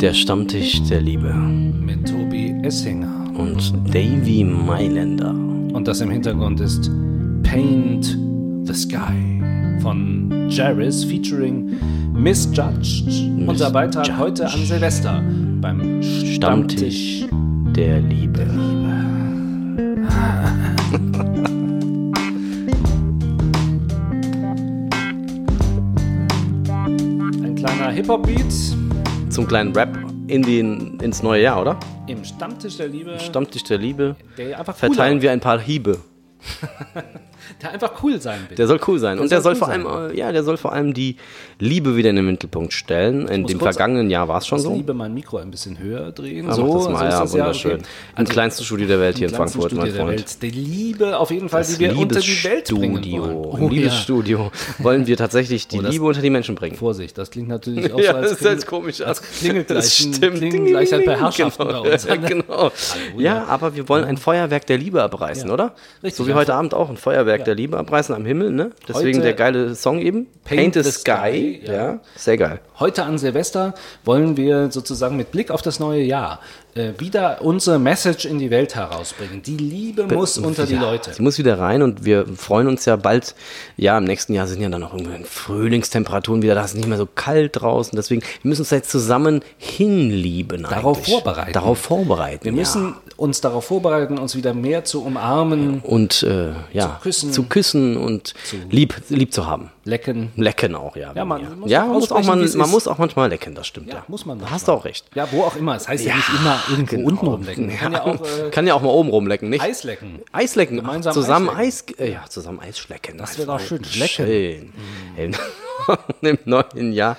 Der Stammtisch der Liebe mit Tobi Essinger. und Davy Mailänder. Und das im Hintergrund ist Paint the Sky von Jarvis featuring Misjudged. Unser Beitrag heute an Silvester beim Stammtisch. Stammtisch der Liebe. Ein kleiner Hip-Hop-Beat Zum kleinen Rap in den, ins neue Jahr, oder? im Stammtisch der Liebe, Stammtisch der Liebe. der einfach Verteilen wir ein paar Hiebe. der einfach cool sein will. Der soll cool sein. und der soll soll cool vor allem, äh, ja, der soll vor allem die Liebe wieder in den Mittelpunkt stellen. In dem vergangenen Jahr war es schon Ich so. liebe mein Mikro ein bisschen höher drehen. Ja, so, das so mal, ist ja, das wunderschön. okay. Im kleinsten Studio der Welt hier in Frankfurt, mein Studio der Freund. Welt. Die Liebe auf jeden Fall, Das die wir unter die Welt bringen wollen. Im Oh, ja. Liebesstudio wollen wir tatsächlich die Oh, Liebe unter die Menschen bringen. Vorsicht, das klingt natürlich auch Ja, so, als, das ist jetzt komisch. als Das Klingengleichen, stimmt. Klingengleichheit per Herrschaften genau. bei uns. Ja, genau. ja. Ja, aber wir wollen ein Feuerwerk der Liebe abreißen, Ja. oder? Richtig, so wie ja. heute Abend auch ein Feuerwerk der Liebe abreißen am Himmel, ne? Deswegen Heute- der geile Song eben. Paint, the, Sky. ja. Ja. sehr geil. Heute an Silvester wollen wir sozusagen mit Blick auf das neue Jahr äh, wieder unsere Message in die Welt herausbringen. Die Liebe muss unter die Ja, Leute. Sie muss wieder rein und wir freuen uns ja bald. Ja, im nächsten Jahr sind ja dann auch irgendwann Frühlingstemperaturen wieder. Da ist es nicht mehr so kalt draußen. Deswegen wir müssen uns jetzt zusammen hinlieben. Darauf eigentlich. vorbereiten. Darauf vorbereiten. Wir ja. müssen uns darauf vorbereiten, uns wieder mehr zu umarmen, und äh, ja, Zu küssen. zu küssen und lieb, lieb zu haben. lecken. Lecken auch, ja. Ja, man ja. muss ja, muss auch man, man muss auch manchmal lecken, das stimmt. Ja, Ja, muss man Da hast du auch recht. Ja, wo auch immer. Es heißt ja, nicht immer irgendwo unten rumlecken. Kann ja auch äh, Kann ja auch mal oben rumlecken, nicht? Eis lecken. Eislecken. Gemeinsam zusammen Eis Eis, äh, ja, zusammen Eis schlecken. Das wäre doch schön. Schlecken. Schön. Im, Im neuen Jahr.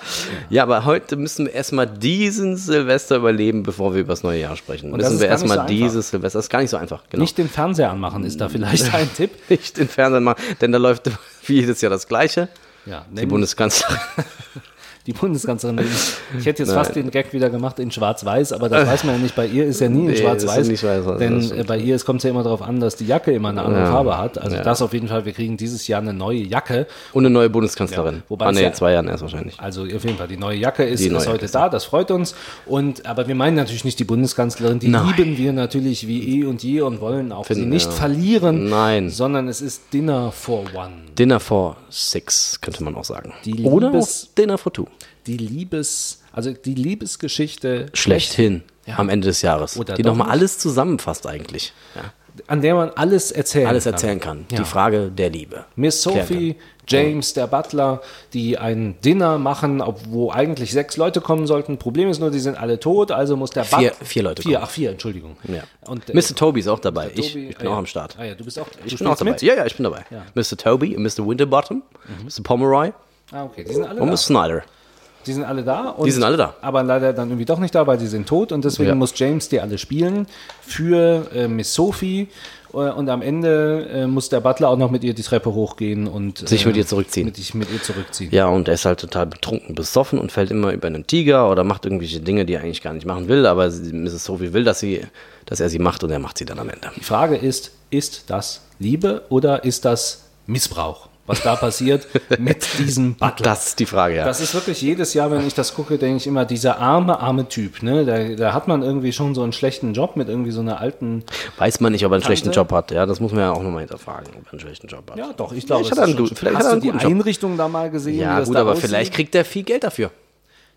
Ja, aber heute müssen wir erstmal diesen Silvester überleben, bevor wir über das neue Jahr sprechen. das müssen wir erstmal so dieses Silvester. Das ist gar nicht so einfach. Genau. Nicht den Fernseher anmachen, ist da vielleicht ein Tipp. nicht den Fernseher machen, denn da läuft wie jedes Jahr das Gleiche. Ja, Die Bundeskanzlerin. Die Bundeskanzlerin. Ich hätte jetzt fast den Gag wieder gemacht in Schwarz-Weiß, aber das weiß man ja nicht. Bei ihr ist ja nie in Nee, Schwarz-Weiß. denn äh, bei ihr kommt es ja immer darauf an, dass die Jacke immer eine andere Ja. Farbe hat. Also Ja. das auf jeden Fall. Wir kriegen dieses Jahr eine neue Jacke. Und eine neue Bundeskanzlerin. Ja, wobei ah, nee, in zwei Jahren erst wahrscheinlich. Also auf jeden Fall, die neue Jacke ist, neue ist Jacke heute ist da, das freut uns. Und, aber wir meinen natürlich nicht die Bundeskanzlerin, die Nein. lieben wir natürlich wie eh und je und wollen auch Finden sie nicht verlieren, Nein. sondern es ist Dinner for One. Dinner for Six, könnte man auch sagen. Die Oder Liebes- Dinner for Two. Die Liebes, also die Liebesgeschichte Schlechthin Ja. am Ende des Jahres. Oder die nochmal alles zusammenfasst eigentlich. Ja. an der man alles erzählen Alles kann. erzählen kann. Ja. Die Frage der Liebe. Miss Sophie, James, der Butler, die ein Dinner machen, wo eigentlich sechs Leute kommen sollten. Problem ist nur, die sind alle tot, also muss der Vier- But- vier Leute Vier, kommen. ach vier, Entschuldigung. Ja. Und, äh, Mr. Toby ist auch dabei. ich, Toby- ich bin ah, auch am Start. Ah ja, du bist auch. Ich bin auch dabei. mit? Ja, ja, ich bin dabei. Mr. Toby, Mr. Winterbottom, Mr. Pomeroy Ah, okay, die sind alle und da. Mr. Snyder. Die sind alle da. Die sind alle da. Aber leider dann irgendwie doch nicht da, weil die sind tot und deswegen Ja. muss James die alle spielen für äh, Miss Sophie. Äh, Und am Ende äh, muss der Butler auch noch mit ihr die Treppe hochgehen und Sich äh, mit ihr zurückziehen. Mit, mit ihr zurückziehen. Ja, und er ist halt total betrunken, besoffen und fällt immer über einen Tiger oder macht irgendwelche Dinge, die er eigentlich gar nicht machen will, aber sie- Mrs. Sophie will, dass, sie, dass er sie macht und er macht sie dann am Ende. Die Frage ist, ist das Liebe oder ist das Missbrauch? Was da passiert mit diesem Butler? Das ist die Frage, ja. Das ist wirklich jedes Jahr, wenn ich das gucke, denke ich immer, dieser arme, arme Typ, ne? Da, da hat man irgendwie schon so einen schlechten Job mit irgendwie so einer alten. Weiß man nicht, ob er einen schlechten Tante? Job hat. Ja, das muss man ja auch nochmal hinterfragen, ob er einen schlechten Job hat. Ja, doch, ich glaube, Vielleicht es hat er ist einen vielleicht Hast du die Job. Einrichtung da mal gesehen? Ja, gut, aber vielleicht kriegt er viel Geld dafür.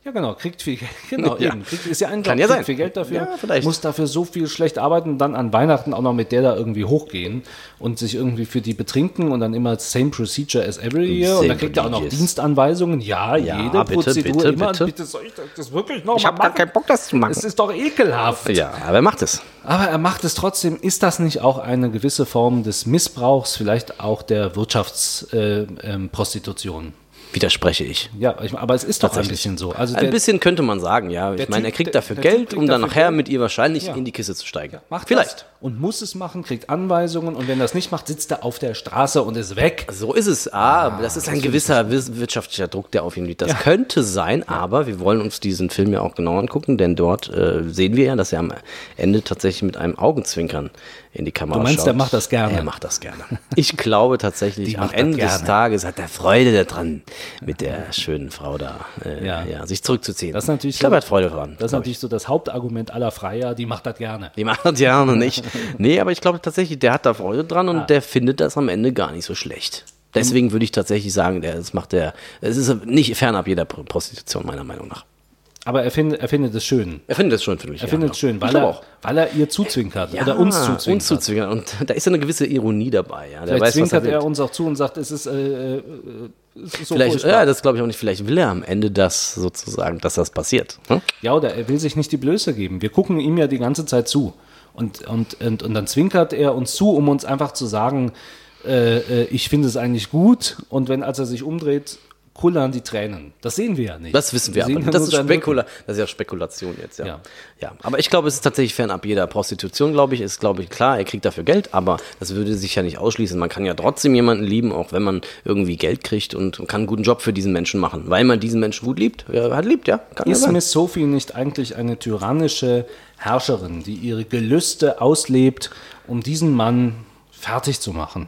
Ja, genau, kriegt viel Geld. Genau, Ja. eben. Kriegt, ist ja ein Kann ja sein. viel Geld dafür. Ja, vielleicht. Muss dafür so viel schlecht arbeiten und dann an Weihnachten auch noch mit der da irgendwie hochgehen und sich irgendwie für die betrinken und dann immer same procedure as every year. Und Same dann kriegt er auch noch. Dienstanweisungen. Ja, Ja, jede bitte, Prozedur bitte, immer. bitte. bitte soll ich das wirklich noch Ich habe gar keinen Bock, das zu machen. Es ist doch ekelhaft. Ja, aber er macht es. Aber er macht es trotzdem. Ist das nicht auch eine gewisse Form des Missbrauchs, vielleicht auch der Wirtschaftsprostitution? Äh, ähm? Widerspreche ich. ja, aber es ist doch ein bisschen so. Also Ein der, bisschen könnte man sagen, ja. Ich meine, er kriegt dafür der Geld, kriegt um dann nachher Geld. mit ihr wahrscheinlich Ja. in die Kiste zu steigen. macht Vielleicht. das und muss es machen, kriegt Anweisungen und wenn er das nicht macht, sitzt er auf der Straße und ist weg. So ist es. Ah, das ist ein gewisser wir- wirtschaftlicher Druck, der auf ihn liegt. Das könnte sein, aber wir wollen uns diesen Film ja auch genau angucken, denn dort äh, sehen wir ja, dass er am Ende tatsächlich mit einem Augenzwinkern in die Kamera Du meinst, schaut. er macht das gerne? Er macht das gerne. Ich glaube tatsächlich, am das Ende des. Tages hat er Freude daran. Mit der schönen Frau da, äh, Ja. ja. sich zurückzuziehen. Das ist natürlich ich glaube, so- er hat Freude dran. Das ist natürlich so das Hauptargument aller Freier, die macht das gerne. Die machen das noch nicht. Nee, aber ich glaube tatsächlich, der hat da Freude dran und Ah. der findet das am Ende gar nicht so schlecht. Deswegen würde ich tatsächlich sagen, der, das macht der, es ist nicht fernab jeder Pro- Prostitution, meiner Meinung nach. Aber er findet, er findet es schön. Er findet es schon für mich. Er findet es schön, weil er, weil er ihr zuzwinkert oder uns zuzwinkert. Uns zuzwinkert. Und da ist ja eine gewisse Ironie dabei. Ja. Der Vielleicht weiß, er zwinkert will. er uns auch zu und sagt, es ist, äh, äh, es ist so Vielleicht, furchtbar. ja, das glaube ich auch nicht. Vielleicht will er am Ende das sozusagen, dass das passiert. Hm? Ja, oder er will sich nicht die Blöße geben. Wir gucken ihm ja die ganze Zeit zu. Und, und, und, und dann zwinkert er uns zu, um uns einfach zu sagen, äh, äh, ich finde es eigentlich gut. Und wenn, als er sich umdreht, kullern die Tränen. Das sehen wir ja nicht. Das wissen wir sehen aber. ja Das ist, Spekula das ist ja Spekulation jetzt, ja. Ja. ja. Aber ich glaube, es ist tatsächlich fernab jeder Prostitution, glaube ich, ist, glaube ich, klar, er kriegt dafür Geld, aber das würde sich ja nicht ausschließen. Man kann ja trotzdem jemanden lieben, auch wenn man irgendwie Geld kriegt und kann einen guten Job für diesen Menschen machen, weil man diesen Menschen gut liebt. Ja, hat liebt, ja. Kann ja Ist sein. Miss Sophie nicht eigentlich eine tyrannische Herrscherin, die ihre Gelüste auslebt, um diesen Mann fertig zu machen?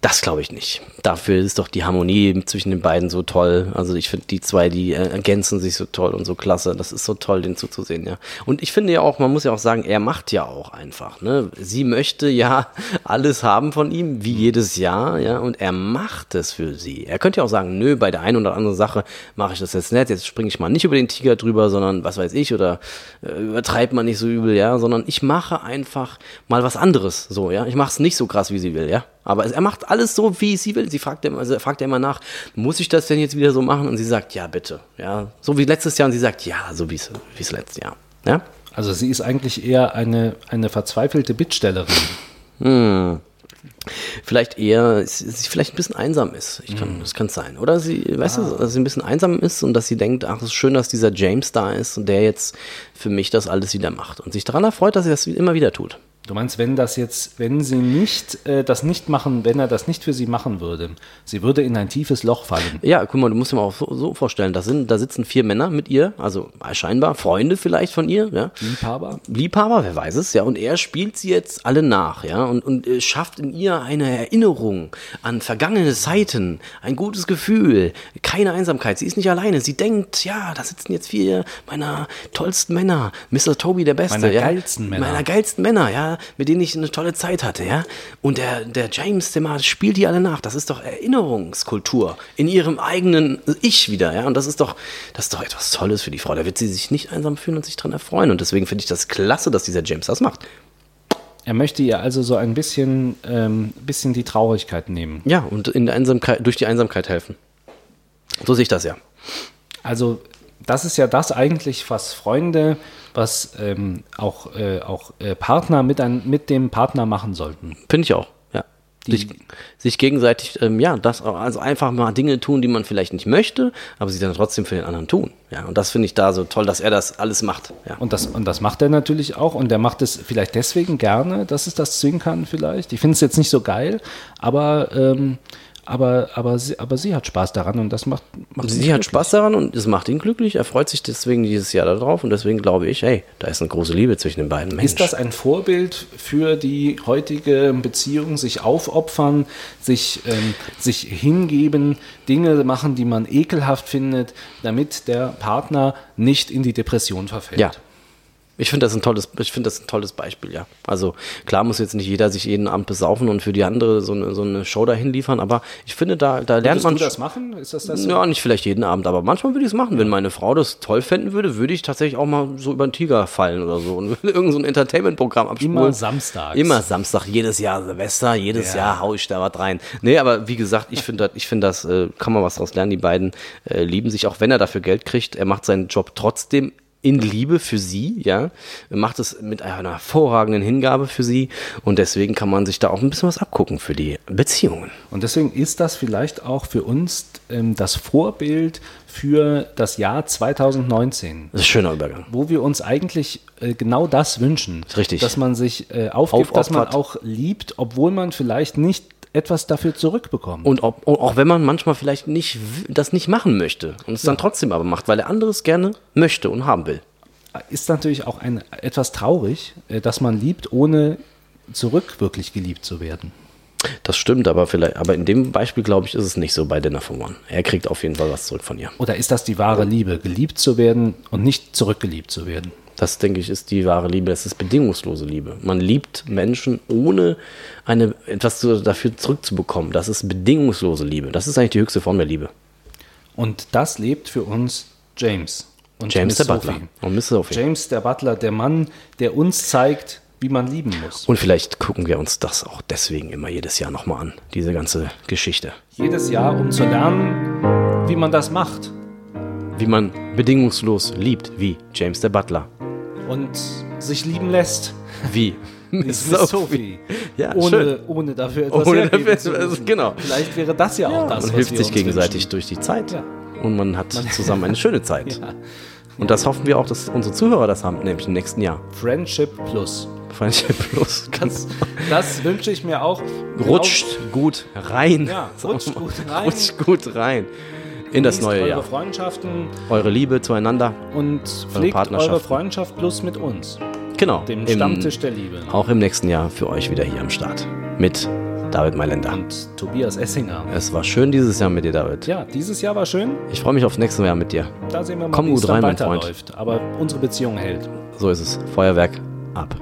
Das glaube ich nicht. Dafür ist doch die Harmonie zwischen den beiden so toll. Also ich finde die zwei, die äh, ergänzen sich so toll und so klasse. Das ist so toll, den zuzusehen, ja. Und ich finde ja auch, man muss ja auch sagen, er macht ja auch einfach. Ne? Sie möchte ja alles haben von ihm, wie jedes Jahr, ja. Und er macht es für sie. Er könnte ja auch sagen, nö, bei der einen oder anderen Sache mache ich das jetzt nicht. Jetzt springe ich mal nicht über den Tiger drüber, sondern was weiß ich oder äh, übertreibt man nicht so übel, ja. Sondern ich mache einfach mal was anderes, so, ja. Ich mache es nicht so krass, wie sie will, ja. Aber er macht alles so, wie sie will. Sie fragt immer, also fragt immer nach, muss ich das denn jetzt wieder so machen? Und sie sagt, ja, bitte. Ja, so wie letztes Jahr. Und sie sagt, ja, so wie es letztes Jahr. Ja? Also sie ist eigentlich eher eine, eine verzweifelte Bittstellerin. Vielleicht eher, dass sie vielleicht ein bisschen einsam ist. Kann, Das kann sein. Oder sie, weißt du, dass sie ein bisschen einsam ist und dass sie denkt, ach, es ist schön, dass dieser James da ist und der jetzt für mich das alles wieder macht. Und sich daran erfreut, dass er das immer wieder tut. Du meinst, wenn das jetzt, wenn sie nicht äh, das nicht machen, wenn er das nicht für sie machen würde, sie würde in ein tiefes Loch fallen. Ja, guck mal, du musst dir mal auch so, so vorstellen, da, sind, da sitzen vier Männer mit ihr, also scheinbar Freunde vielleicht von ihr, ja. Liebhaber? Liebhaber, wer weiß es, ja, und er spielt sie jetzt alle nach, ja, und, und äh, schafft in ihr eine Erinnerung an vergangene Zeiten, ein gutes Gefühl, keine Einsamkeit. Sie ist nicht alleine. Sie denkt, ja, da sitzen jetzt vier meiner tollsten Männer, Mr. Toby der Beste, Meiner ja, geilsten Männer. meiner geilsten Männer, ja, mit denen ich eine tolle Zeit hatte, ja. Und der, der James, der mal spielt die alle nach. Das ist doch Erinnerungskultur in ihrem eigenen Ich wieder, ja. Und das ist doch, das ist doch etwas Tolles für die Frau. Da wird sie sich nicht einsam fühlen und sich dran erfreuen. Und deswegen finde ich das klasse, dass dieser James das macht. Er möchte ihr also so ein bisschen, ähm, bisschen die Traurigkeit nehmen. Ja, und in der Einsamkeit, durch die Einsamkeit helfen. So sehe ich das ja. Also das ist ja das eigentlich, was Freunde, was ähm, auch, äh, auch äh, Partner mit, ein, mit dem Partner machen sollten. Finde ich auch, ja. Sich, sich gegenseitig, ähm, ja, das, also einfach mal Dinge tun, die man vielleicht nicht möchte, aber sie dann trotzdem für den anderen tun. Ja, und das finde ich da so toll, dass er das alles macht. Ja. Und das, und das macht er natürlich auch. Und er macht es vielleicht deswegen gerne, dass es das Zwinkern vielleicht. Ich finde es jetzt nicht so geil, aber, ähm, aber, aber, sie, aber sie hat Spaß daran und das macht, macht Sie hat Spaß daran und es macht ihn glücklich. Er freut sich deswegen dieses Jahr darauf und deswegen glaube ich, hey, da ist eine große Liebe zwischen den beiden. Mensch. Ist das ein Vorbild für die heutige Beziehung, sich aufopfern, sich, ähm, sich hingeben, Dinge machen, die man ekelhaft findet, damit der Partner nicht in die Depression verfällt? Ja. Ich finde das ein tolles, ich finde das ein tolles Beispiel, ja. Also klar muss jetzt nicht jeder sich jeden Abend besaufen und für die andere so eine, so eine Show dahin liefern, aber ich finde, da, da lernt Würdest man. du das machen? Ist das das? Ja, nicht vielleicht jeden Abend, aber manchmal würde ich es machen. Wenn meine Frau das toll fänden würde, würde ich tatsächlich auch mal so über den Tiger fallen oder so und würde irgend so ein Entertainment-Programm abspulen. Immer samstags. Immer Samstag, jedes Jahr Silvester, jedes Ja. Jahr hau ich da was rein. Nee, aber wie gesagt, ich finde, das- ich finde, das äh, kann man was daraus lernen. Die beiden äh, lieben sich, auch wenn er dafür Geld kriegt. Er macht seinen Job trotzdem in Liebe für sie, ja. Macht es mit einer hervorragenden Hingabe für sie und deswegen kann man sich da auch ein bisschen was abgucken für die Beziehungen. Und deswegen ist das vielleicht auch für uns ähm, das Vorbild für das Jahr 2019. Das ist ein schöner Übergang. Wo wir uns eigentlich äh, genau das wünschen. Richtig. Dass man sich äh, aufgibt, dass man auch liebt, obwohl man vielleicht nicht etwas dafür zurückbekommt. Und ob, auch wenn man manchmal vielleicht nicht das nicht machen möchte und es dann trotzdem aber macht, weil er anderes gerne möchte und haben will. ist natürlich auch ein, etwas traurig, äh, dass man liebt, ohne zurück wirklich geliebt zu werden. Das stimmt, aber vielleicht, aber in dem Beispiel glaube ich, ist es nicht so bei Dinner for One. Er kriegt auf jeden Fall was zurück von ihr. Oder ist das die wahre Liebe, geliebt zu werden und nicht zurückgeliebt zu werden? Das, denke ich, ist die wahre Liebe. Das ist bedingungslose Liebe. Man liebt Menschen, ohne eine, etwas zu, dafür zurückzubekommen. Das ist bedingungslose Liebe. Das ist eigentlich die höchste Form der Liebe. Und das lebt für uns James. Und James Miss der Butler. Sophie. Und Miss Sophie. James der Butler, der Mann, der uns zeigt, wie man lieben muss. Und vielleicht gucken wir uns das auch deswegen immer jedes Jahr nochmal an, diese ganze Geschichte. Jedes Jahr, um zu lernen, wie man das macht. Wie man bedingungslos liebt, wie James der Butler. Und sich lieben lässt. Wie Miss Sophie. Ja, ohne, schön. ohne dafür etwas Ohne dafür genau. Vielleicht wäre das ja auch das, Man hilft sich gegenseitig wünschen. durch die Zeit Ja. und man hat zusammen eine schöne Zeit. Und das hoffen wir auch, dass unsere Zuhörer das haben, nämlich im nächsten Jahr. Friendship Plus. Friendship Plus. Das, das wünsche ich mir auch. Rutscht gut rein. Ja, rutscht gut rein. Rutscht gut rein. In das neue eure Jahr. Freundschaften Eure Liebe zueinander. und pflegt Partnerschaften. eure Freundschaft plus mit uns, Genau. dem Im- Stammtisch der Liebe. Auch im nächsten Jahr für euch wieder hier am Start. Mit David Mailänder. Und Tobias Essinger. Es war schön dieses Jahr mit dir, David. Ja, dieses Jahr war schön. Ich freue mich aufs nächste Jahr mit dir. Da sehen wir mal, Komm wie es gut dann rein, mein Freund. weiterläuft. Aber unsere Beziehung hält. So ist es. Feuerwerk ab.